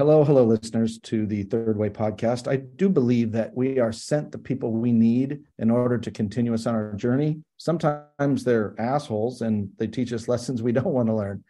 hello, hello, listeners to the Third Way podcast. I do believe that we are sent the people we need in order to continue us on our journey. Sometimes they're assholes and they teach us lessons we don't want to learn,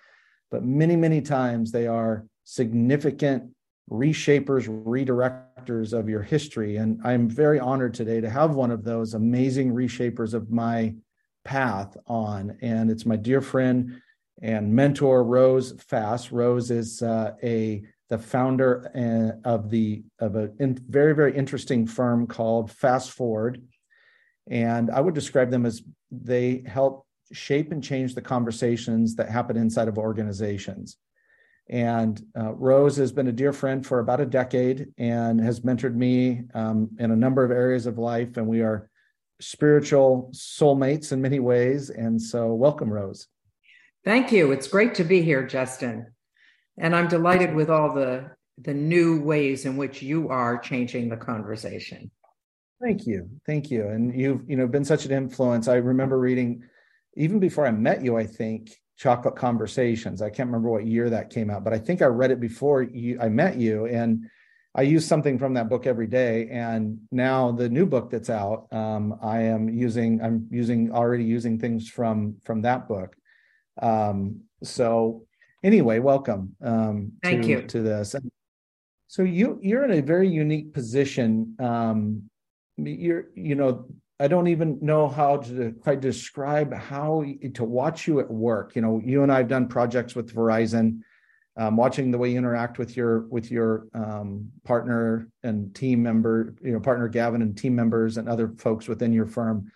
but many, many times they are significant reshapers, redirectors of your history. And I'm very honored today to have one of those amazing reshapers of my path on. And it's my dear friend and mentor, Rose Fass. Rose is uh, a the founder uh, of the of a very very interesting firm called fassforward, and I would describe them as they help shape and change the conversations that happen inside of organizations. And uh, Rose has been a dear friend for about a decade and has mentored me um, in a number of areas of life. And we are spiritual soulmates in many ways. And so, welcome, Rose. Thank you. It's great to be here, Justin. And I'm delighted with all the, the new ways in which you are changing the conversation. Thank you. Thank you. And you've, you know, been such an influence. I remember reading even before I met you, I think chocolate conversations. I can't remember what year that came out, but I think I read it before you, I met you, and I use something from that book every day. And now the new book that's out, um, I am using. I'm using already using things from from that book. Um, so anyway, welcome. Um, Thank to, you to this. So you you're in a very unique position. Um, you're you know I don't even know how to quite describe how to watch you at work. You know, you and I have done projects with Verizon, um, watching the way you interact with your with your um, partner and team member, you know, partner Gavin and team members and other folks within your firm.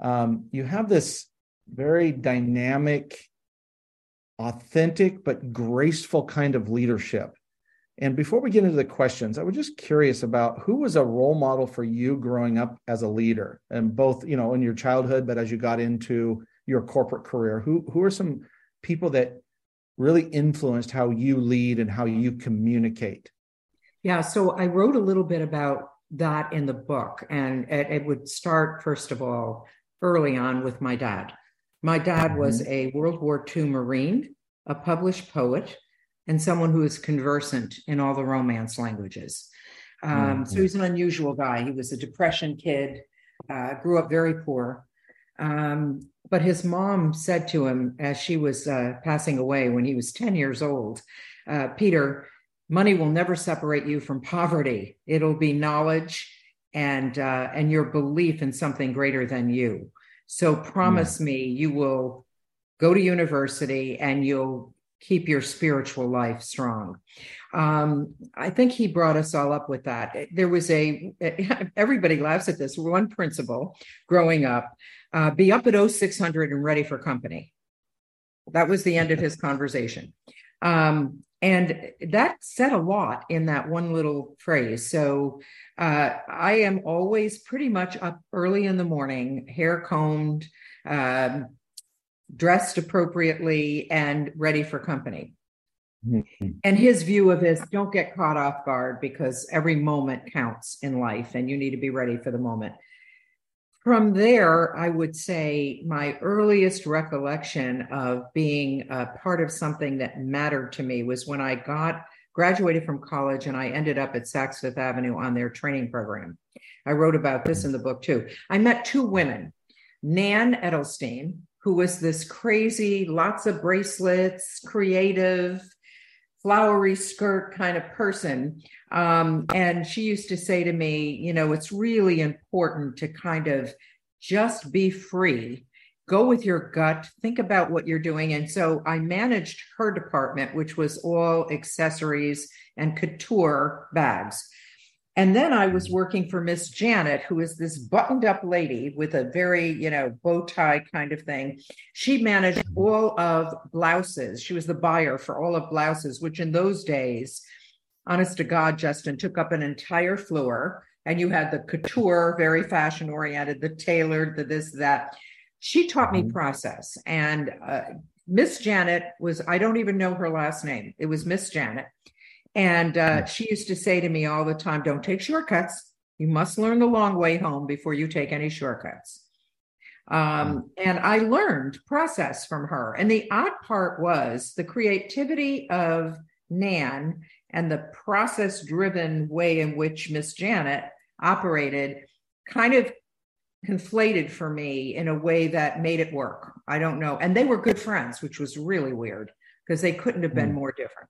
Um, you have this very dynamic, authentic but graceful kind of leadership and before we get into the questions, I was just curious about who was a role model for you growing up as a leader, and both you know in your childhood, but as you got into your corporate career, who who are some people that really influenced how you lead and how you communicate? Yeah, so I wrote a little bit about that in the book, and it, it would start first of all early on with my dad. My dad was mm-hmm. a World War II Marine, a published poet and someone who is conversant in all the romance languages. Um, mm-hmm. So he's an unusual guy. He was a depression kid, uh, grew up very poor. Um, but his mom said to him as she was uh, passing away when he was 10 years old uh, Peter, money will never separate you from poverty. It'll be knowledge and, uh, and your belief in something greater than you. So promise mm. me you will go to university and you'll keep your spiritual life strong. Um, I think he brought us all up with that. There was a, everybody laughs at this, one principle growing up uh, be up at 0600 and ready for company. That was the end of his conversation. Um, and that said a lot in that one little phrase. So uh, I am always pretty much up early in the morning, hair combed, um, dressed appropriately and ready for company. Mm-hmm. And his view of this don't get caught off guard because every moment counts in life and you need to be ready for the moment. From there, I would say my earliest recollection of being a part of something that mattered to me was when I got graduated from college and I ended up at Saks Fifth Avenue on their training program. I wrote about this in the book too. I met two women, Nan Edelstein, who was this crazy, lots of bracelets, creative, flowery skirt kind of person. Um, and she used to say to me, you know, it's really important to kind of just be free, go with your gut, think about what you're doing. And so I managed her department, which was all accessories and couture bags. And then I was working for Miss Janet, who is this buttoned up lady with a very, you know, bow tie kind of thing. She managed all of blouses. She was the buyer for all of blouses, which in those days, honest to God, Justin, took up an entire floor. And you had the couture, very fashion oriented, the tailored, the this, that. She taught me mm-hmm. process. And uh, Miss Janet was, I don't even know her last name. It was Miss Janet. And uh, hmm. she used to say to me all the time, don't take shortcuts. You must learn the long way home before you take any shortcuts. Um, hmm. and I learned process from her. And the odd part was the creativity of Nan and the process driven way in which Miss Janet operated kind of conflated for me in a way that made it work. I don't know. And they were good friends, which was really weird because they couldn't have been mm. more different.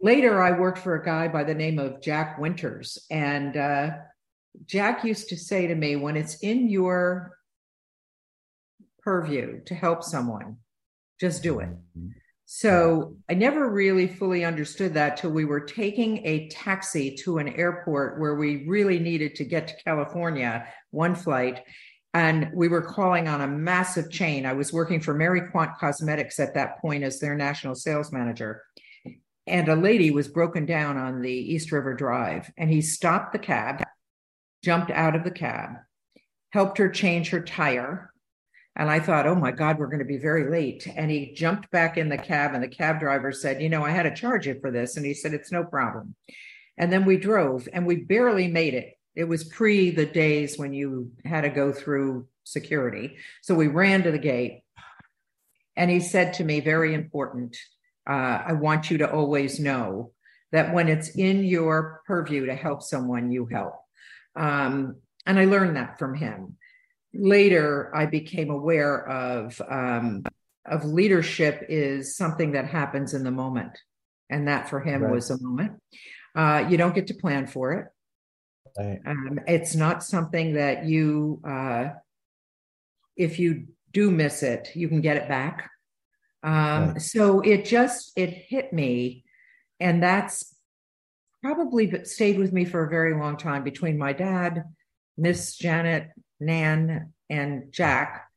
Later, I worked for a guy by the name of Jack Winters. And uh, Jack used to say to me, when it's in your purview to help someone, just do it. Mm-hmm. So I never really fully understood that till we were taking a taxi to an airport where we really needed to get to California, one flight. And we were calling on a massive chain. I was working for Mary Quant Cosmetics at that point as their national sales manager. And a lady was broken down on the East River Drive. And he stopped the cab, jumped out of the cab, helped her change her tire, and I thought, oh my God, we're going to be very late. And he jumped back in the cab, and the cab driver said, You know, I had to charge you for this. And he said, It's no problem. And then we drove, and we barely made it. It was pre the days when you had to go through security. So we ran to the gate. And he said to me, Very important, uh, I want you to always know that when it's in your purview to help someone, you help. Um, and I learned that from him later I became aware of um, of leadership is something that happens in the moment, and that for him right. was a moment. Uh, you don't get to plan for it. Right. Um, it's not something that you, uh, if you do miss it, you can get it back. Um, right. So it just it hit me, and that's probably stayed with me for a very long time. Between my dad, Miss Janet Nan, and Jack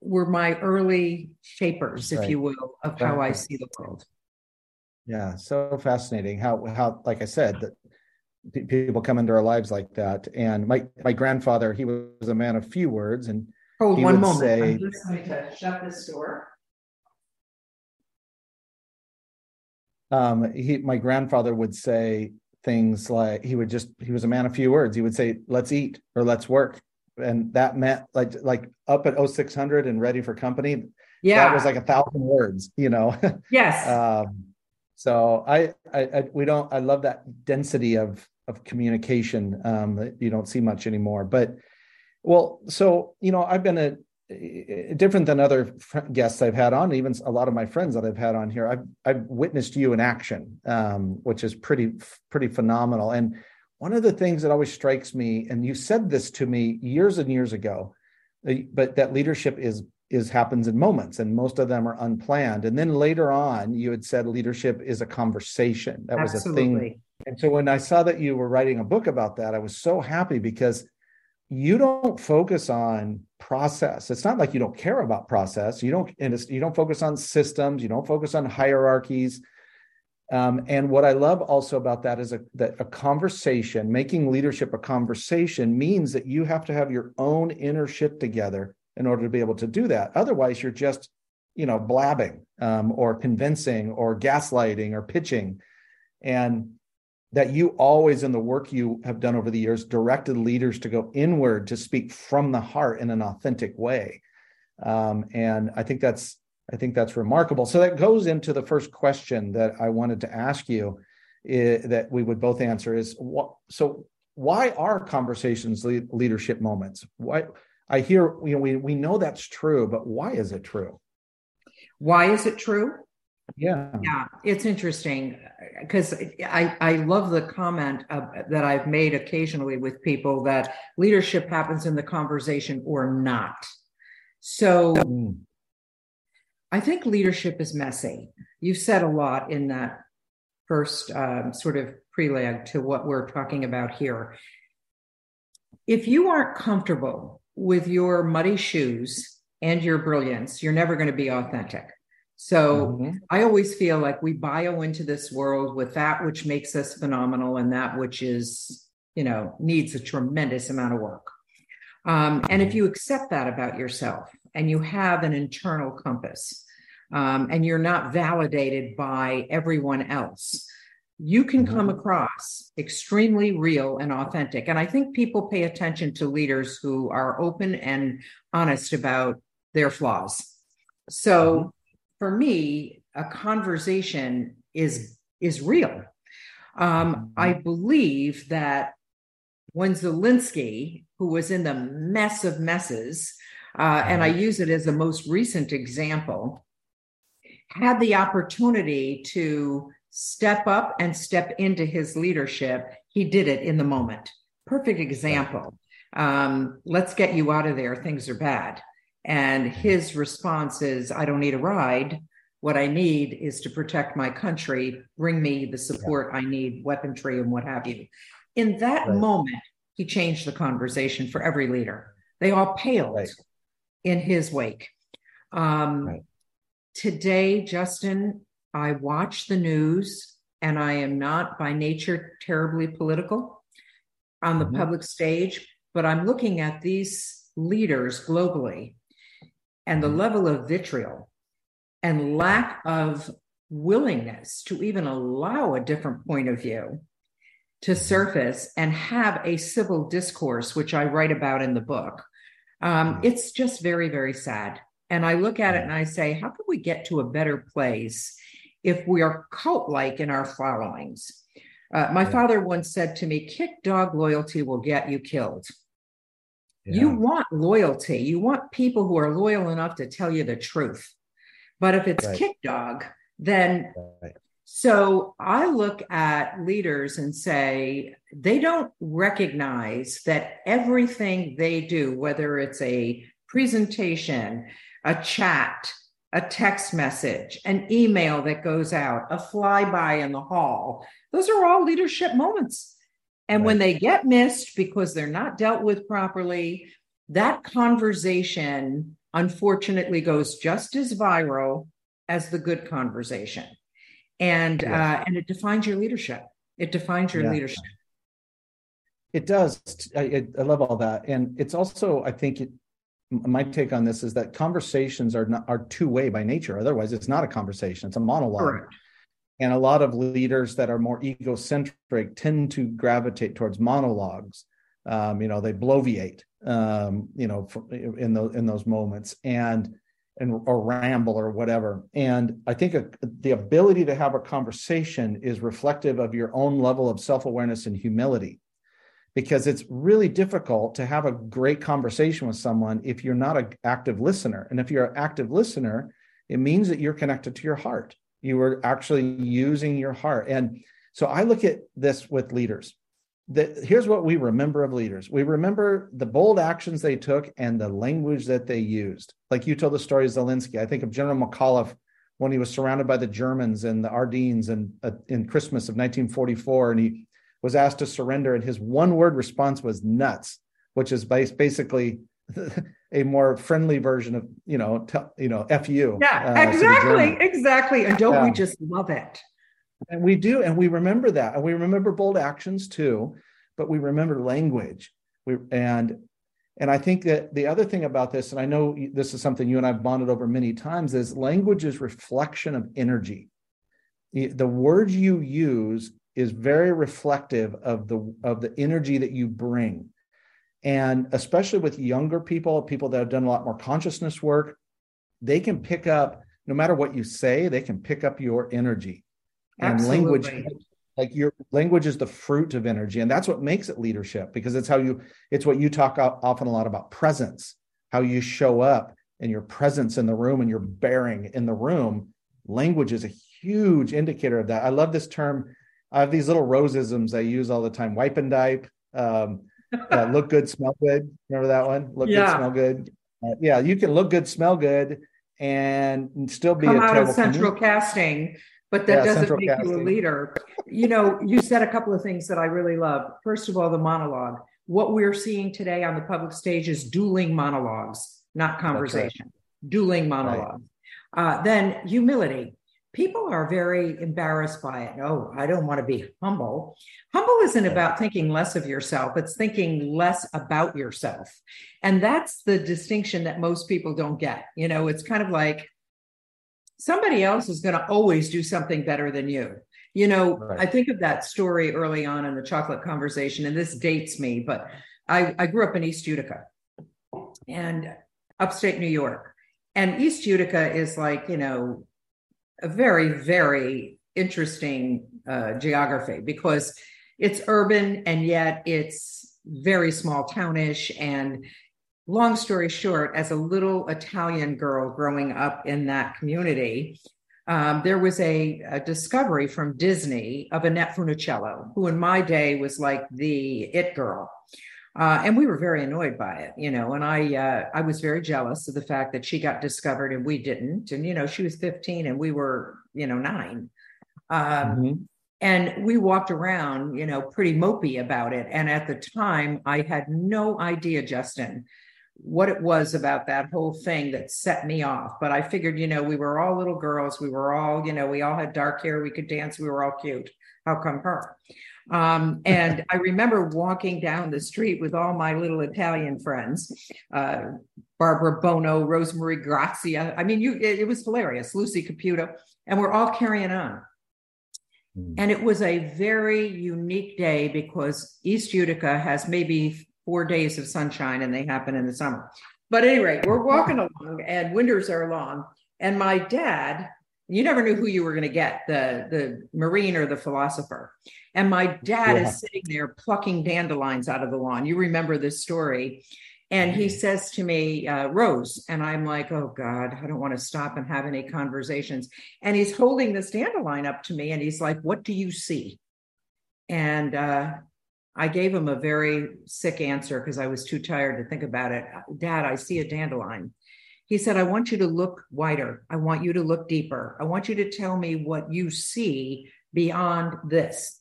were my early shapers, if you will, of right. how I see the world. Yeah, so fascinating. How how like I said that people come into our lives like that. And my my grandfather, he was a man of few words, and hold he one moment. Say, I'm just going to shut this door. Um, he, my grandfather would say things like he would just he was a man of few words. He would say, "Let's eat" or "Let's work," and that meant like like up at 0600 and ready for company yeah. that was like a thousand words you know? Yes. Um, so I, I, I we don't i love that density of of communication um, that you don't see much anymore. But well so you know i've been a different than other guests I've had on, even a lot of my friends that I've had on here. I've I've witnessed you in action, um, which is pretty pretty phenomenal. And one of the things that always strikes me, and you said this to me years and years ago, uh, but that leadership is is happens in moments and most of them are unplanned and then later on you had said leadership is a conversation that Absolutely. was a thing and so when i saw that you were writing a book about that i was so happy because you don't focus on process. It's not like you don't care about process. You don't and you don't focus on systems. You don't focus on hierarchies. Um, and what I love also about that is a, that a conversation, making leadership a conversation, means that you have to have your own inner shit together in order to be able to do that. Otherwise, you're just, you know, blabbing um, or convincing or gaslighting or pitching, and that you always in the work you have done over the years directed leaders to go inward to speak from the heart in an authentic way. Um, and I think that's I think that's remarkable. So that goes into the first question that I wanted to ask you is, that we would both answer is what so why are conversations leadership moments? Why I hear you know we we know that's true, but why is it true? Why is it true? Yeah. Yeah, it's interesting because I, I love the comment of, that I've made occasionally with people that leadership happens in the conversation or not. So mm. I think leadership is messy. You've said a lot in that first um, sort of preleg to what we're talking about here. If you aren't comfortable with your muddy shoes and your brilliance, you're never going to be authentic. So mm-hmm. I always feel like we bio into this world with that which makes us phenomenal and that which is, you know, needs a tremendous amount of work. Um, and if you accept that about yourself and you have an internal compass um, and you're not validated by everyone else, you can come mm-hmm. across extremely real and authentic. And I think people pay attention to leaders who are open and honest about their flaws. So mm-hmm. For me, a conversation is is real. Um, mm-hmm. I believe that when Zelensky, who was in the mess of messes, uh, and I use it as the most recent example, had the opportunity to step up and step into his leadership, he did it in the moment. Perfect example. Um, let's get you out of there. Things are bad. And his response is, I don't need a ride. What I need is to protect my country, bring me the support yeah. I need, weaponry and what have you. In that right. moment, he changed the conversation for every leader. They all paled right. in his wake. Um, right. Today, Justin, I watch the news and I am not by nature terribly political on the mm-hmm. public stage, but I'm looking at these leaders globally and the level of vitriol and lack of willingness to even allow a different point of view to surface and have a civil discourse, which I write about in the book. Um, mm-hmm. it's just very, very sad. And I look at it and I say, how can we get to a better place if we are cult like in our followings? Uh, my yeah. father once said to me, kick dog loyalty will get you killed. Yeah. You want loyalty. You want people who are loyal enough to tell you the truth. But if it's right. kick dog, then right. so I look at leaders and say they don't recognize that everything they do, whether it's a presentation, a chat, a text message, an email that goes out, a flyby in the hall. Those are all leadership moments. And right. when they get missed because they're not dealt with properly, that conversation unfortunately goes just as viral as the good conversation. And yes. uh, and it defines your leadership. It defines your yeah. leadership. It does. I, I, love all that, and it's also I think it, my take on this is that conversations are not are two way by nature. Otherwise, it's not a conversation; it's a monologue. Correct. And a lot of leaders that are more egocentric tend to gravitate towards monologues. Um, you know, they bloviate. Um, you know, in those in those moments, and and or ramble or whatever. And I think a, the ability to have a conversation is reflective of your own level of self awareness and humility because it's really difficult to have a great conversation with someone if you're not an active listener. And if you're an active listener, it means that you're connected to your heart. You were actually using your heart. And so I look at this with leaders. That here's what we remember of leaders. We remember the bold actions they took and the language that they used. Like you told the story of Zelensky. I think of General McAuliffe when he was surrounded by the Germans in the Ardennes and uh, in Christmas of 1944, and he was asked to surrender, and his one word response was nuts, which is basically a more friendly version of you know you know fu yeah uh, exactly exactly and don't yeah. we just love it? And we do and we remember that and we remember bold actions too but we remember language. We and and i think that the other thing about this and i know this is something you and i've bonded over many times is language is reflection of energy. The words you use is very reflective of the of the energy that you bring and especially with younger people people that have done a lot more consciousness work they can pick up no matter what you say they can pick up your energy and Absolutely. language like your language is the fruit of energy and that's what makes it leadership because it's how you it's what you talk often a lot about presence how you show up and your presence in the room and your bearing in the room language is a huge indicator of that i love this term I have these little rosisms I use all the time. Wipe and dipe. Um, uh, look good, smell good. Remember that one? Look yeah. good, smell good. Uh, yeah, you can look good, smell good, and still be come out of central casting, but that yeah, doesn't make casting. you a leader. You know, you said a couple of things that I really love. First of all, the monologue. What we're seeing today on the public stage is dueling monologues, not conversation. Right. Dueling monologues. Right. Uh, then humility people are very embarrassed by it. Oh, I don't want to be humble. Humble isn't about thinking less of yourself, it's thinking less about yourself. And that's the distinction that most people don't get. You know, it's kind of like somebody else is going to always do something better than you. You know, right. I think of that story early on in the chocolate conversation, and this dates me, but I, I grew up in East Utica and upstate New York. And East Utica is like, you know, a very, very interesting uh, geography because it's urban and yet it's very small townish. And long story short, as a little Italian girl growing up in that community, um, there was a, a, discovery from Disney of Annette Funicello, who in my day was like the it girl. Uh, and we were very annoyed by it, you know. And I, uh, I was very jealous of the fact that she got discovered and we didn't. And you know, she was 15 and we were, you know, nine. Um, mm-hmm. And we walked around, you know, pretty mopey about it. And at the time, I had no idea, Justin, what it was about that whole thing that set me off. But I figured, you know, we were all little girls. We were all, you know, we all had dark hair. We could dance. We were all cute. How come her? Um, and I remember walking down the street with all my little Italian friends, uh, Barbara Bono, Rosemary Grazia. I mean, you, it, it was hilarious. Lucy Caputo, and we're all carrying on. Hmm. And it was a very unique day because East Utica has maybe four days of sunshine and they happen in the summer. But anyway, we're walking along and winters are long. And my dad, you never knew who you were going to get the, the Marine or the philosopher. And my dad yeah. is sitting there plucking dandelions out of the lawn. You remember this story. And he mm-hmm. says to me, uh, Rose, and I'm like, oh God, I don't want to stop and have any conversations. And he's holding this dandelion up to me and he's like, what do you see? And uh, I gave him a very sick answer because I was too tired to think about it. Dad, I see a dandelion. He said, I want you to look wider. I want you to look deeper. I want you to tell me what you see beyond this.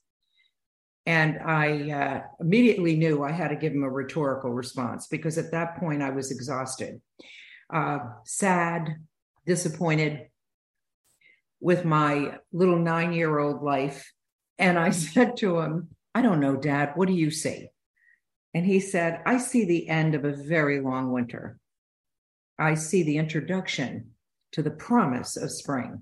And I uh, immediately knew I had to give him a rhetorical response because at that point I was exhausted, uh, sad, disappointed with my little nine year old life. And I said to him, I don't know, Dad, what do you see? And he said, I see the end of a very long winter. I see the introduction to the promise of spring.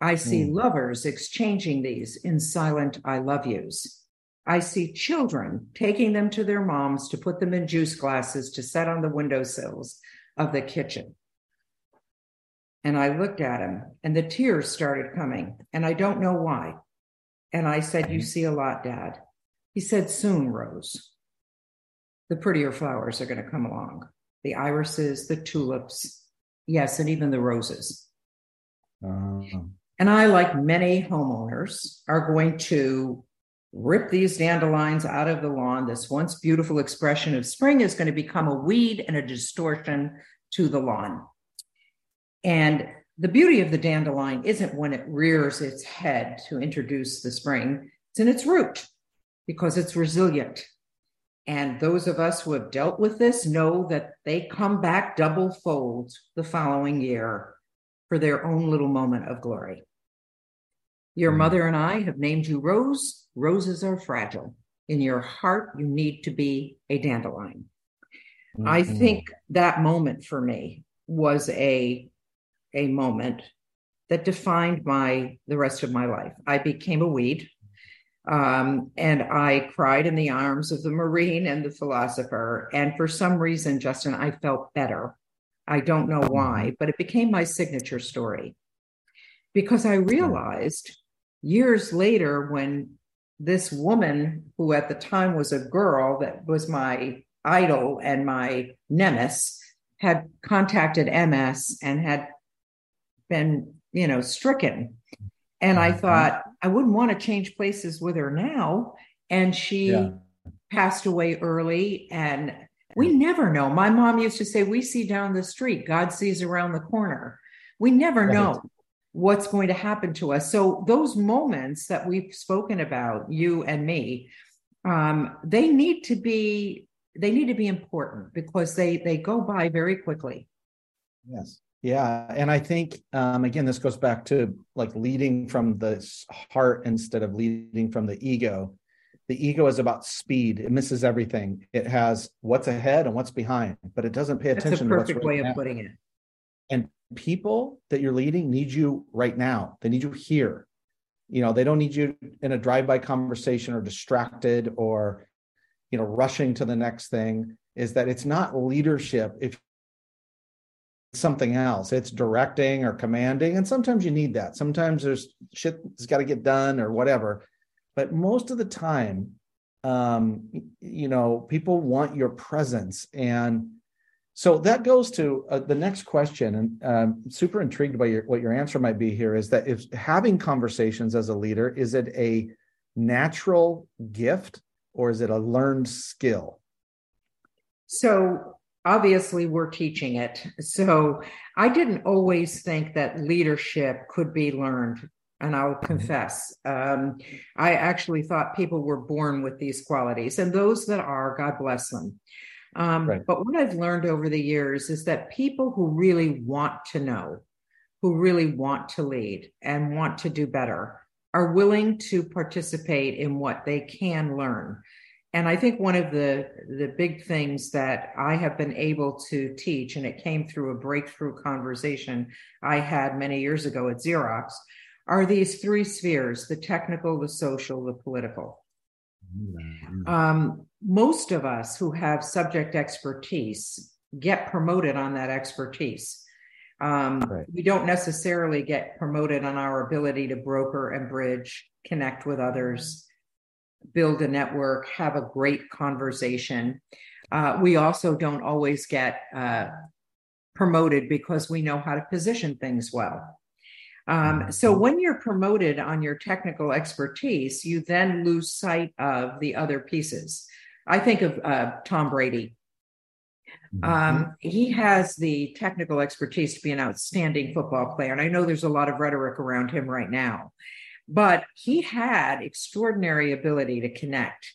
I see mm. lovers exchanging these in silent I love yous. I see children taking them to their moms to put them in juice glasses to set on the windowsills of the kitchen. And I looked at him and the tears started coming, and I don't know why. And I said, You see a lot, Dad. He said, Soon, Rose. The prettier flowers are going to come along the irises, the tulips, yes, and even the roses. Uh, and I, like many homeowners, are going to rip these dandelions out of the lawn. This once beautiful expression of spring is going to become a weed and a distortion to the lawn. And the beauty of the dandelion isn't when it rears its head to introduce the spring, it's in its root because it's resilient. And those of us who have dealt with this know that they come back double fold the following year for their own little moment of glory. Your mm. mother and I have named you Rose. Roses are fragile. In your heart, you need to be a dandelion. Mm-hmm. I think that moment for me was a, a moment that defined my the rest of my life. I became a weed. Um, and I cried in the arms of the Marine and the philosopher. And for some reason, Justin, I felt better. I don't know why, mm-hmm. but it became my signature story because I realized years later when this woman, who at the time was a girl that was my idol and my nemesis, had contacted MS and had been, you know, stricken. And I mm-hmm. thought, I wouldn't want to change places with her now. And she yeah. passed away early. And we never know. My mom used to say, We see down the street, God sees around the corner. We never right. know what's going to happen to us. So, those moments that we've spoken about, you and me, um, they need to be they need to be important because they they go by very quickly yes yeah, and I think um, again, this goes back to like leading from the heart instead of leading from the ego. The ego is about speed; it misses everything. It has what's ahead and what's behind, but it doesn't pay attention. That's a perfect way of putting it. And people that you're leading need you right now. They need you here. You know, they don't need you in a drive-by conversation or distracted or you know rushing to the next thing. Is that it's not leadership if something else. It's directing or commanding. And sometimes you need that. Sometimes there's shit that's got to get done or whatever. But most of the time, um, you know, people want your presence. And so that goes to uh, the next question. And i um, super intrigued by your, what your answer might be here is that if having conversations as a leader, is it a natural gift or is it a learned skill? So obviously we're teaching it. So I didn't always think that leadership could be learned. And I'll mm-hmm. confess, um, I actually thought people were born with these qualities, and those that are, God bless them. Um, right. But what I've learned over the years is that people who really want to know, who really want to lead and want to do better, are willing to participate in what they can learn and I think one of the the big things that I have been able to teach, and it came through a breakthrough conversation I had many years ago at Xerox, are these three spheres: the technical, the social, the political. Mm-hmm. Um, most of us who have subject expertise get promoted on that expertise. Um, right. We don't necessarily get promoted on our ability to broker and bridge, connect with others build a network, have a great conversation. Uh, we also don't always get uh, promoted because we know how to position things well. Um, so when you're promoted on your technical expertise, you then lose sight of the other pieces. I think of uh, Tom Brady. Mm-hmm. Um, he has the technical expertise to be an outstanding football player. And I know there's a lot of rhetoric around him right now but he had extraordinary ability to connect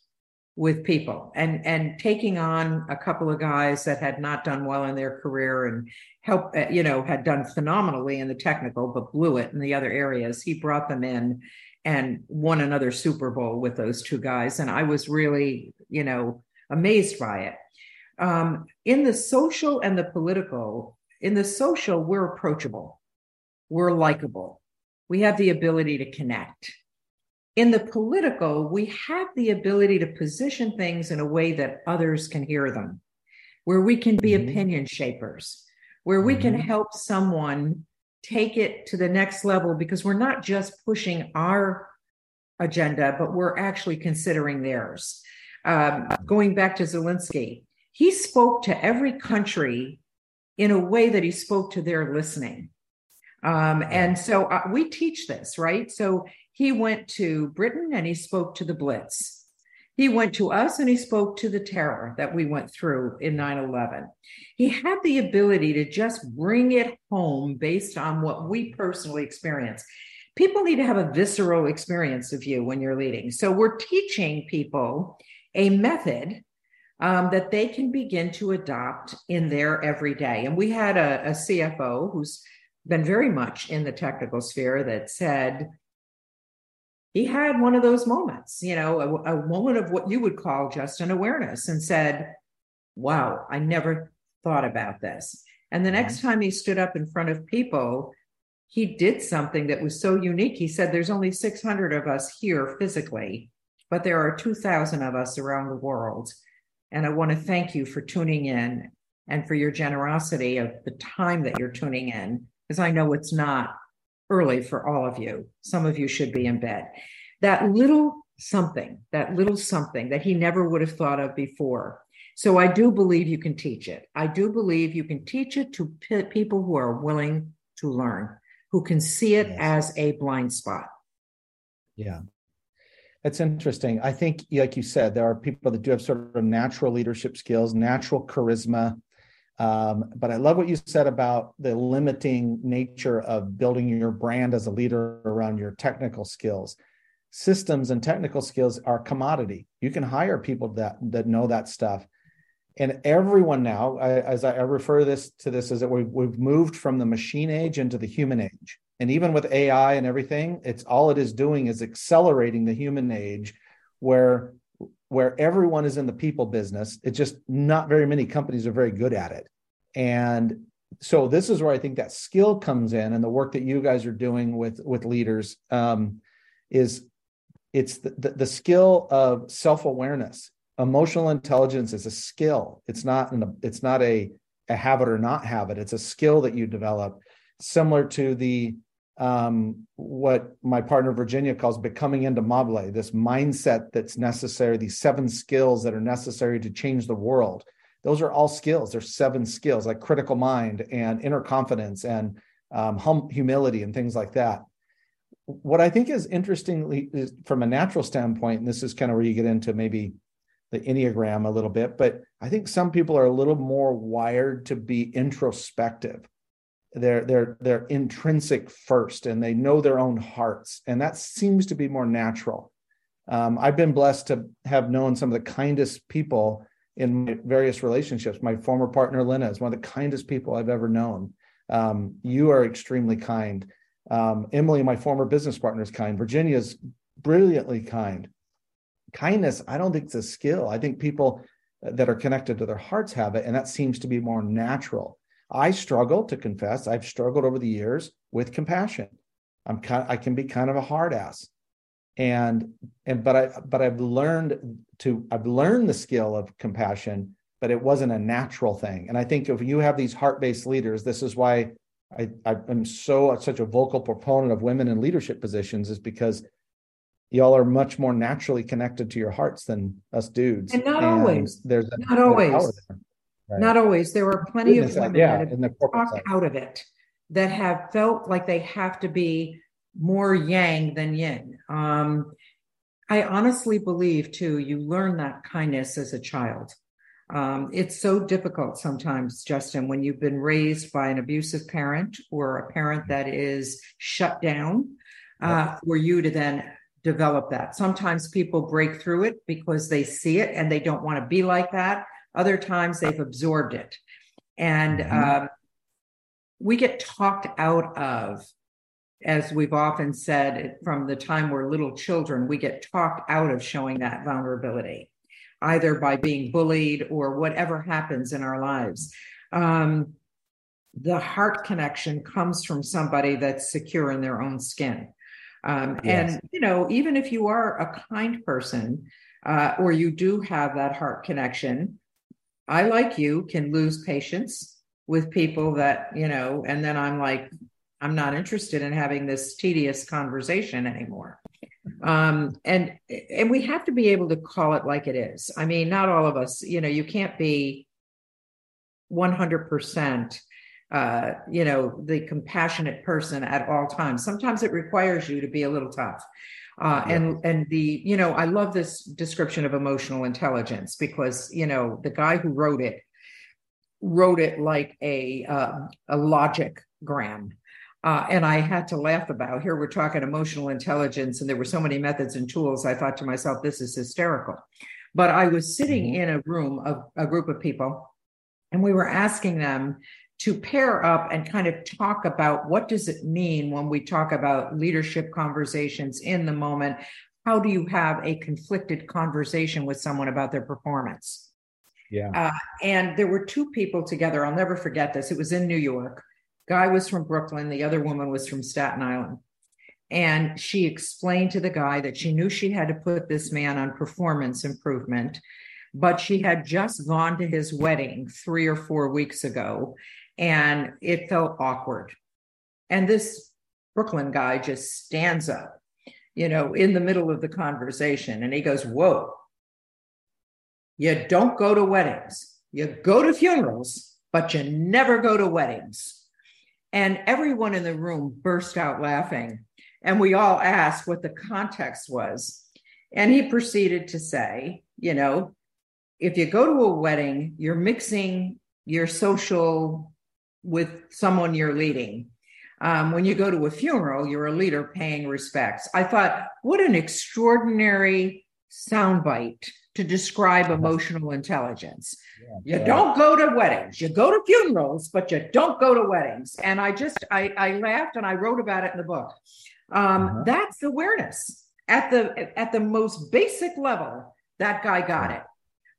with people and and taking on a couple of guys that had not done well in their career and help uh, you know had done phenomenally in the technical but blew it in the other areas. He brought them in and won another super bowl with those two guys and i was really you know amazed by it. Um, in the social and the political in the social we're approachable. We're likable we have the ability to connect. In the political, we have the ability to position things in a way that others can hear them, where we can be mm-hmm. opinion shapers, where we mm-hmm. can help someone take it to the next level because we're not just pushing our agenda, but we're actually considering theirs. Um, going back to Zelensky, he spoke to every country in a way that he spoke to their listening. Um, and so uh, we teach this, right? So he went to Britain and he spoke to the Blitz. He went to us and he spoke to the terror that we went through in 9 11. He had the ability to just bring it home based on what we personally experience. People need to have a visceral experience of you when you're leading. So we're teaching people a method um, that they can begin to adopt in their everyday. And we had a, a CFO who's been very much in the technical sphere that said he had one of those moments, you know, a, a moment of what you would call just an awareness and said, Wow, I never thought about this. And the next mm-hmm. time he stood up in front of people, he did something that was so unique. He said, There's only 600 of us here physically, but there are 2,000 of us around the world. And I want to thank you for tuning in and for your generosity of the time that you're tuning in because I know it's not early for all of you. Some of you should be in bed. That little something, that little something that he never would have thought of before. So I do believe you can teach it. I do believe you can teach it to p- people who are willing to learn, who can see it yes. as a blind spot. Yeah. That's interesting. I think, like you said, there are people that do have sort of natural leadership skills, natural charisma, um, but I love what you said about the limiting nature of building your brand as a leader around your technical skills. Systems and technical skills are commodity. You can hire people that that know that stuff. And everyone now, I, as I, I refer this to this, is that we've, we've moved from the machine age into the human age. And even with AI and everything, it's all it is doing is accelerating the human age, where where everyone is in the people business. It's just not very many companies are very good at it. And so this is where I think that skill comes in, and the work that you guys are doing with with leaders um, is it's the, the, the skill of self awareness. Emotional intelligence is a skill. It's not an, it's not a have it or not have it. It's a skill that you develop, similar to the um, what my partner Virginia calls becoming into indomable, this mindset that's necessary, these seven skills that are necessary to change the world. Those are all skills. There's seven skills like critical mind and inner confidence and um, hum- humility and things like that. What I think is interestingly is from a natural standpoint, and this is kind of where you get into maybe the Enneagram a little bit, but I think some people are a little more wired to be introspective. They're they're they're intrinsic first, and they know their own hearts, and that seems to be more natural. Um, I've been blessed to have known some of the kindest people in various relationships. My former partner Lena is one of the kindest people I've ever known. Um, you are extremely kind. Um, Emily, my former business partner, is kind. Virginia is brilliantly kind kindness, I don't think it's a skill. I think people that are connected to their hearts have it, and that seems to be more natural. I struggle to confess. I've struggled over the years with compassion. I'm kind. I can be kind of a hard ass, and and but I but I've learned to I've learned the skill of compassion, but it wasn't a natural thing. And I think if you have these heart based leaders, this is why I I'm so such a vocal proponent of women in leadership positions, is because y'all are much more naturally connected to your hearts than us dudes. And not and always. There's a, not always. Right? Not always. There are plenty Goodness, of women yeah, that have the talked side. out of it that have felt like they have to be more yang than yin. Um, I honestly believe too, you learn that kindness as a child. Um, it's so difficult sometimes, Justin, when you've been raised by an abusive parent or a parent that is shut down, uh, for you to then develop that. Sometimes people break through it because they see it and they don't want to be like that. Other times they've absorbed it. And mm-hmm. um, we get talked out of, as we've often said, from the time we're little children, we get talked out of showing that vulnerability, either by being bullied or whatever happens in our lives. Um, the heart connection comes from somebody that's secure in their own skin. Um, yes. And, you know, even if you are a kind person uh, or you do have that heart connection, I, like you, can lose patience with people that, you know, and then I'm like, I'm not interested in having this tedious conversation anymore. Um, and and we have to be able to call it like it is. I mean, not all of us, you know, you can't be 100% uh, you know, the compassionate person at all times. Sometimes it requires you to be a little tough. Uh, yeah. and and the you know I love this description of emotional intelligence because you know the guy who wrote it wrote it like a uh, a logic gram. Uh, and I had to laugh about here. We're talking emotional intelligence, and there were so many methods and tools. I thought to myself, this is hysterical. But I was sitting mm-hmm. in a room of a group of people, and we were asking them to pair up and kind of talk about what does it mean when we talk about leadership conversations in the moment? How do you have a conflicted conversation with someone about their performance? Yeah. Uh, and there were two people together i'll never forget this it was in new york. Guy was from brooklyn the other woman was from staten island. And she explained to the guy that she knew she had to put this man on performance improvement but she had just gone to his wedding three or four weeks ago and it felt awkward. And this Brooklyn guy just stands up, you know, in the middle of the conversation and he goes, Whoa, you don't go to weddings, you go to funerals, but you never go to weddings. And everyone in the room burst out laughing. And we all asked what the context was. And he proceeded to say, you know, if you go to a wedding, you're mixing your social with someone you're leading. Um, when you go to a funeral, you're a leader paying respects. I thought, what an extraordinary soundbite to describe emotional intelligence. Yeah, you yeah. don't go to weddings, you go to funerals, but you don't go to weddings. And I just, I, I laughed and I wrote about it in the book. Um, uh-huh. That's awareness at the at the most basic level. That guy got it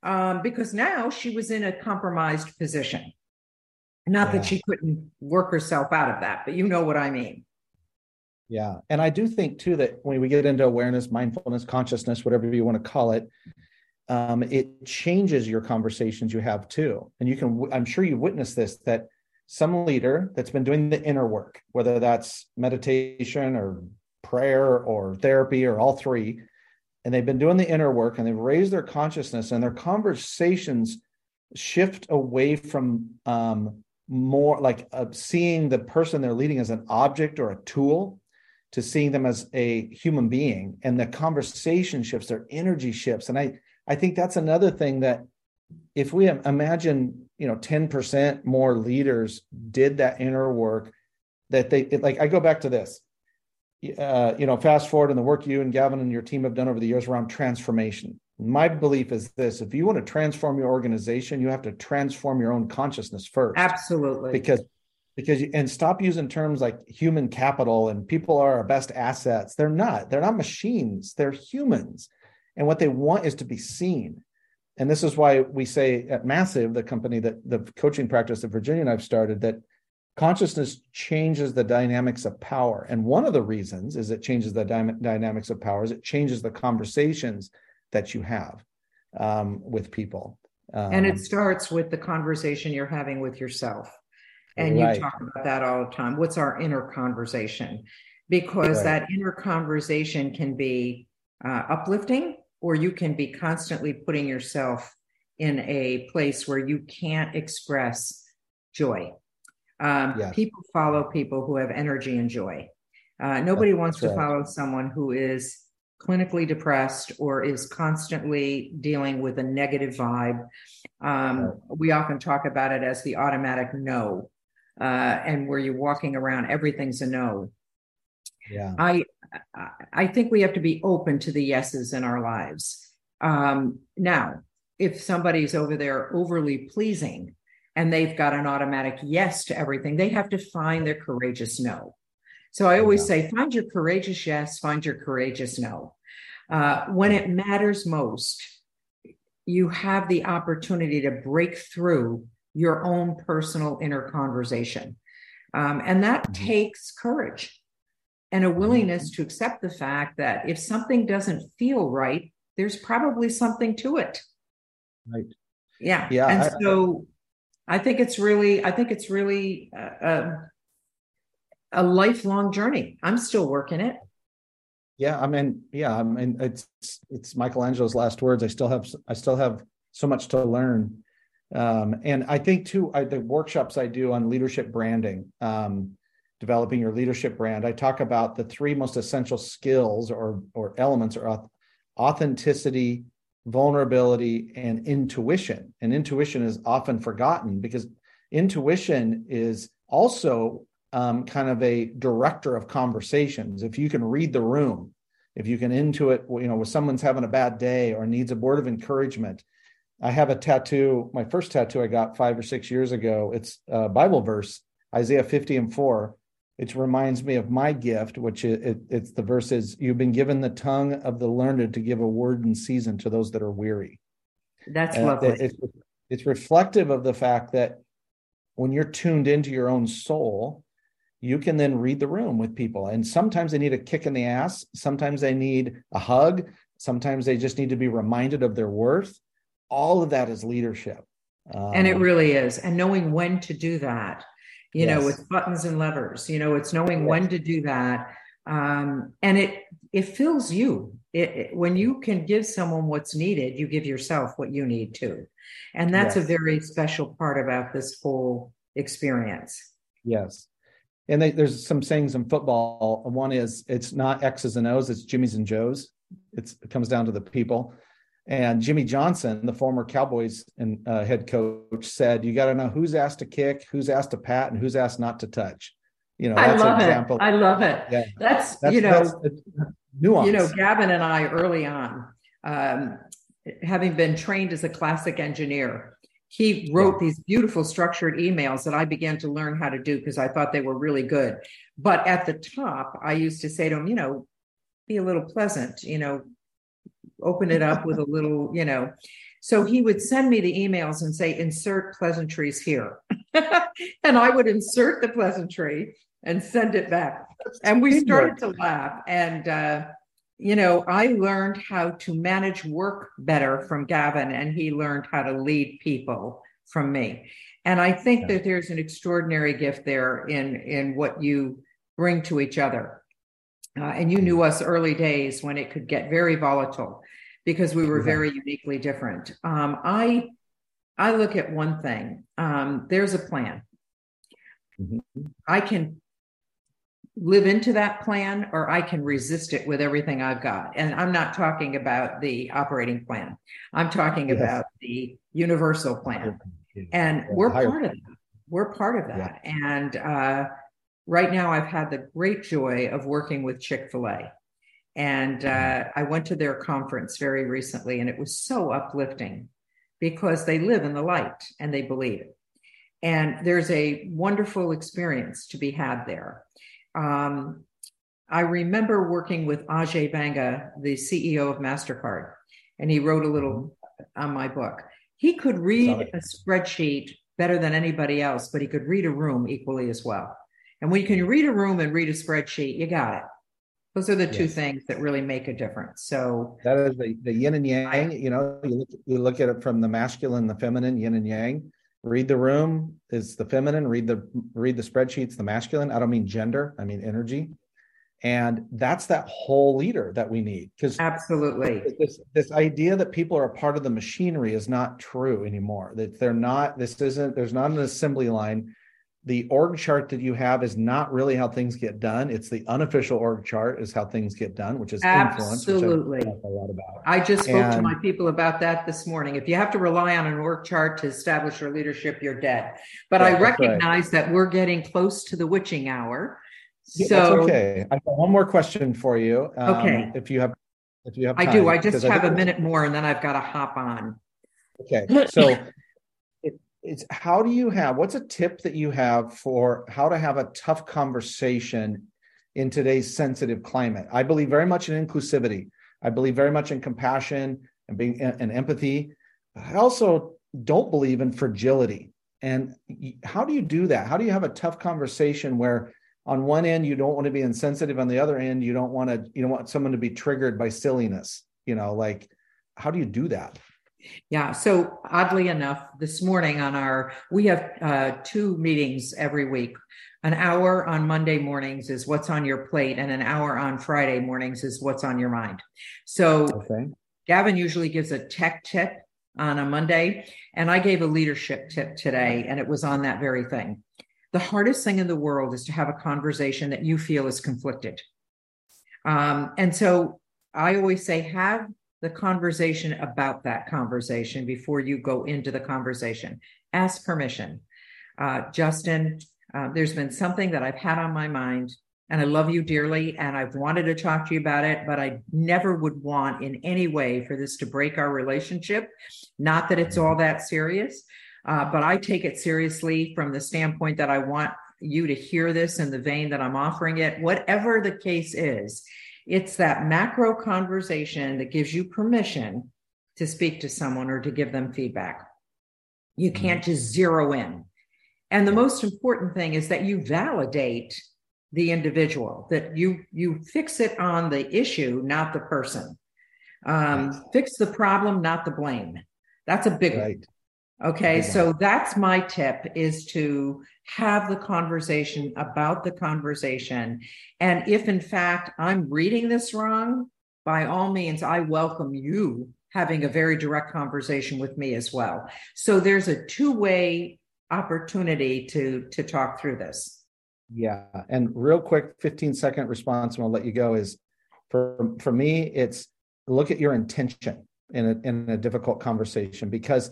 um, because now she was in a compromised position. Not yeah. that she couldn't work herself out of that, but you know what I mean. Yeah. And I do think too that when we get into awareness, mindfulness, consciousness, whatever you want to call it, um, it changes your conversations you have too. And you can, I'm sure you witnessed this that some leader that's been doing the inner work, whether that's meditation or prayer or therapy or all three, and they've been doing the inner work and they've raised their consciousness and their conversations shift away from um, more like uh, seeing the person they're leading as an object or a tool to seeing them as a human being and the conversation shifts their energy shifts. And i i think that's another thing that if we imagine you know 10% more leaders did that inner work that they it, like i go back to this. Uh, you know fassforward in the work you and gavin and your team have done over the years around transformation my belief is this if you want to transform your organization you have to transform your own consciousness first. Absolutely. Because because you, and stop using terms like human capital and people are our best assets. They're not. They're not machines. They're humans. And what they want is to be seen. And this is why we say at massive the company that the coaching practice that virginia and i've started that consciousness changes the dynamics of power. And one of the reasons is it changes the dy- dynamics of power is it changes the conversations that you have um, with people. Um, and it starts with the conversation you're having with yourself. And right. you talk about that all the time. What's our inner conversation? Because right. that inner conversation can be uh, uplifting, or you can be constantly putting yourself in a place where you can't express joy. Um, yes. People follow people who have energy and joy. Uh, nobody That's wants to follow someone who is clinically depressed or is constantly dealing with a negative vibe. Um, we often talk about it as the automatic no, uh, and where you're walking around, everything's a no. Yeah. I I think we have to be open to the yeses in our lives. Um, now, if somebody's over there overly pleasing and they've got an automatic yes to everything, they have to find their courageous no. So I always yeah. say, find your courageous yes, find your courageous no. Uh, when it matters most, you have the opportunity to break through your own personal inner conversation. Um, and that mm-hmm. takes courage and a willingness to accept the fact that if something doesn't feel right, there's probably something to it. Right. Yeah. Yeah. And I, so I think it's really, I think it's really uh, uh a lifelong journey. I'm still working it. Yeah, I mean, yeah, I mean, it's it's Michelangelo's last words. I still have I still have so much to learn, um, and I think too I, the workshops I do on leadership branding, um, developing your leadership brand. I talk about the three most essential skills or or elements are authenticity, vulnerability, and intuition. And intuition is often forgotten because intuition is also um, kind of a director of conversations. If you can read the room, if you can into it, you know, when someone's having a bad day or needs a word of encouragement. I have a tattoo. My first tattoo I got five or six years ago. It's a Bible verse, Isaiah 50 and 4. It reminds me of my gift, which it, it, it's the verse is, You've been given the tongue of the learned to give a word in season to those that are weary. That's and lovely. It, it's, it's reflective of the fact that when you're tuned into your own soul, you can then read the room with people. And sometimes they need a kick in the ass. Sometimes they need a hug. Sometimes they just need to be reminded of their worth. All of that is leadership. Um, and it um, really is. And knowing when to do that, you yes. know, with buttons and levers, you know, it's knowing yes. when to do that. Um, and it, it fills you. It, it, when you can give someone what's needed, you give yourself what you need too. And that's yes. a very special part about this whole experience. Yes and they, there's some sayings in football. One is it's not X's and O's, it's Jimmy's and Joe's. It's, it comes down to the people. And Jimmy Johnson, the former Cowboys and uh, head coach, said, "You got to know who's asked to kick, who's asked to pat, and who's asked not to touch." You know, that's an example. I love it. I love it. Yeah. That's, that's you know, that's nuance. You know, Gavin and I early on, um, having been trained as a classic engineer, he wrote yeah. these beautiful structured emails that I began to learn how to do because I thought they were really good. But at the top, I used to say to him, you know, be a little pleasant, you know, open it up with a little, you know. So he would send me the emails and say, insert pleasantries here. and I would insert the pleasantry and send it back. And we started to laugh. And uh, you know, I learned how to manage work better from Gavin, and he learned how to lead people from me. And I think yeah. that there's an extraordinary gift there in in what you bring to each other. Uh, and you knew us early days when it could get very volatile because we were very uniquely different. Um, I I look at one thing. Um, there's a plan. Mm-hmm. I can live into that plan or I can resist it with everything I've got. And I'm not talking about the operating plan. I'm talking yes. about the universal plan. And we're part of that. We're part of that. Yeah. And uh, right now, I've had the great joy of working with Chick fil A. And uh, mm-hmm. I went to their conference very recently, and it was so uplifting because they live in the light and they believe it. And there's a wonderful experience to be had there. Um, I remember working with Ajay Banga, the CEO of MasterCard, and he wrote a little mm-hmm. on my book. He could read a spreadsheet better than anybody else, but he could read a room equally as well. And when you can read a room and read a spreadsheet, you got it. Those are the two yes. things that really make a difference. So that is the, the yin and yang. I, you know, you look, you look at it from the masculine, the feminine, yin and yang. Read the room is the feminine. Read the read the spreadsheets, the masculine. I don't mean gender. I mean energy. And that's that whole leader that we need. Because absolutely this this idea that people are a part of the machinery is not true anymore. That they're not. This isn't. There's not an assembly line the org chart that you have is not really how things get done. It's the unofficial org chart is how things get done, which is absolutely influence, a lot about. I just spoke and, to my people about that this morning. If you have to rely on an org chart to establish your leadership, you're dead. But yeah, I recognize right. that we're getting close to the witching hour. Yeah, so okay, I have got one more question for you. Um, okay, if you have, if you have, time, I do. I just have I a minute more, and then I've got to hop on. Okay, so it's how do you have what's a tip that you have for how to have a tough conversation in today's sensitive climate? I believe very much in inclusivity. I believe very much in compassion and being and empathy. I also don't believe in fragility. And how do you do that? How do you have a tough conversation where on one end you don't want to be insensitive on the other end you don't want to you don't want someone to be triggered by silliness you know like how do you do that yeah. So oddly enough, this morning on our, we have uh, two meetings every week. An hour on Monday mornings is what's on your plate, and an hour on Friday mornings is what's on your mind. So okay. Gavin usually gives a tech tip on a Monday, and I gave a leadership tip today, and it was on that very thing. The hardest thing in the world is to have a conversation that you feel is conflicted. Um, and so I always say, have the conversation about that conversation before you go into the conversation. Ask permission. Uh, Justin, uh, there's been something that I've had on my mind, and I love you dearly, and I've wanted to talk to you about it, but I never would want in any way for this to break our relationship. Not that it's all that serious, uh, but I take it seriously from the standpoint that I want you to hear this in the vein that I'm offering it. Whatever the case is, it's that macro conversation that gives you permission to speak to someone or to give them feedback. You mm-hmm. can't just zero in. And the most important thing is that you validate the individual, that you you fix it on the issue, not the person. Um. Fix the problem, not the blame. That's a big right. Okay, so that's my tip is to have the conversation about the conversation. And if in fact I'm reading this wrong, by all means, I welcome you having a very direct conversation with me as well. So there's a two-way opportunity to to talk through this. Yeah. And real quick 15 second response and I'll let you go is for for me it's look at your intention in a, in a difficult conversation because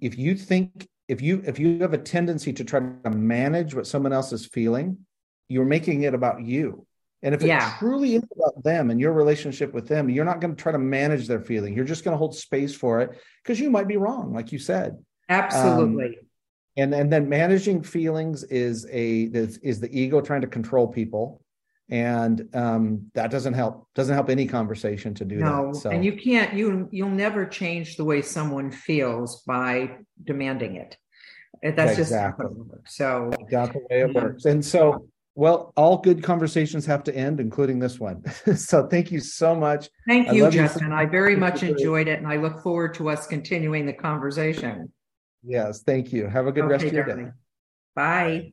if you think if you if you have a tendency to try to manage what someone else is feeling you're making it about you. And if it truly is about them and your relationship with them you're not going to try to manage their feeling. You're just going to hold space for it because you might be wrong like you said. Absolutely. Um, and and then managing feelings is a is, is the ego trying to control people and um, that doesn't help doesn't help any conversation to do no, that so. and you can't you you'll never change the way someone feels by demanding it that's exactly. just so that's the way it works and so Well, all good conversations have to end, including this one. so thank you so much. Thank you, Justin. You. I very much enjoyed it, and I look forward to us continuing the conversation. Yes, thank you. Have a good okay, rest of your darling. day. Bye.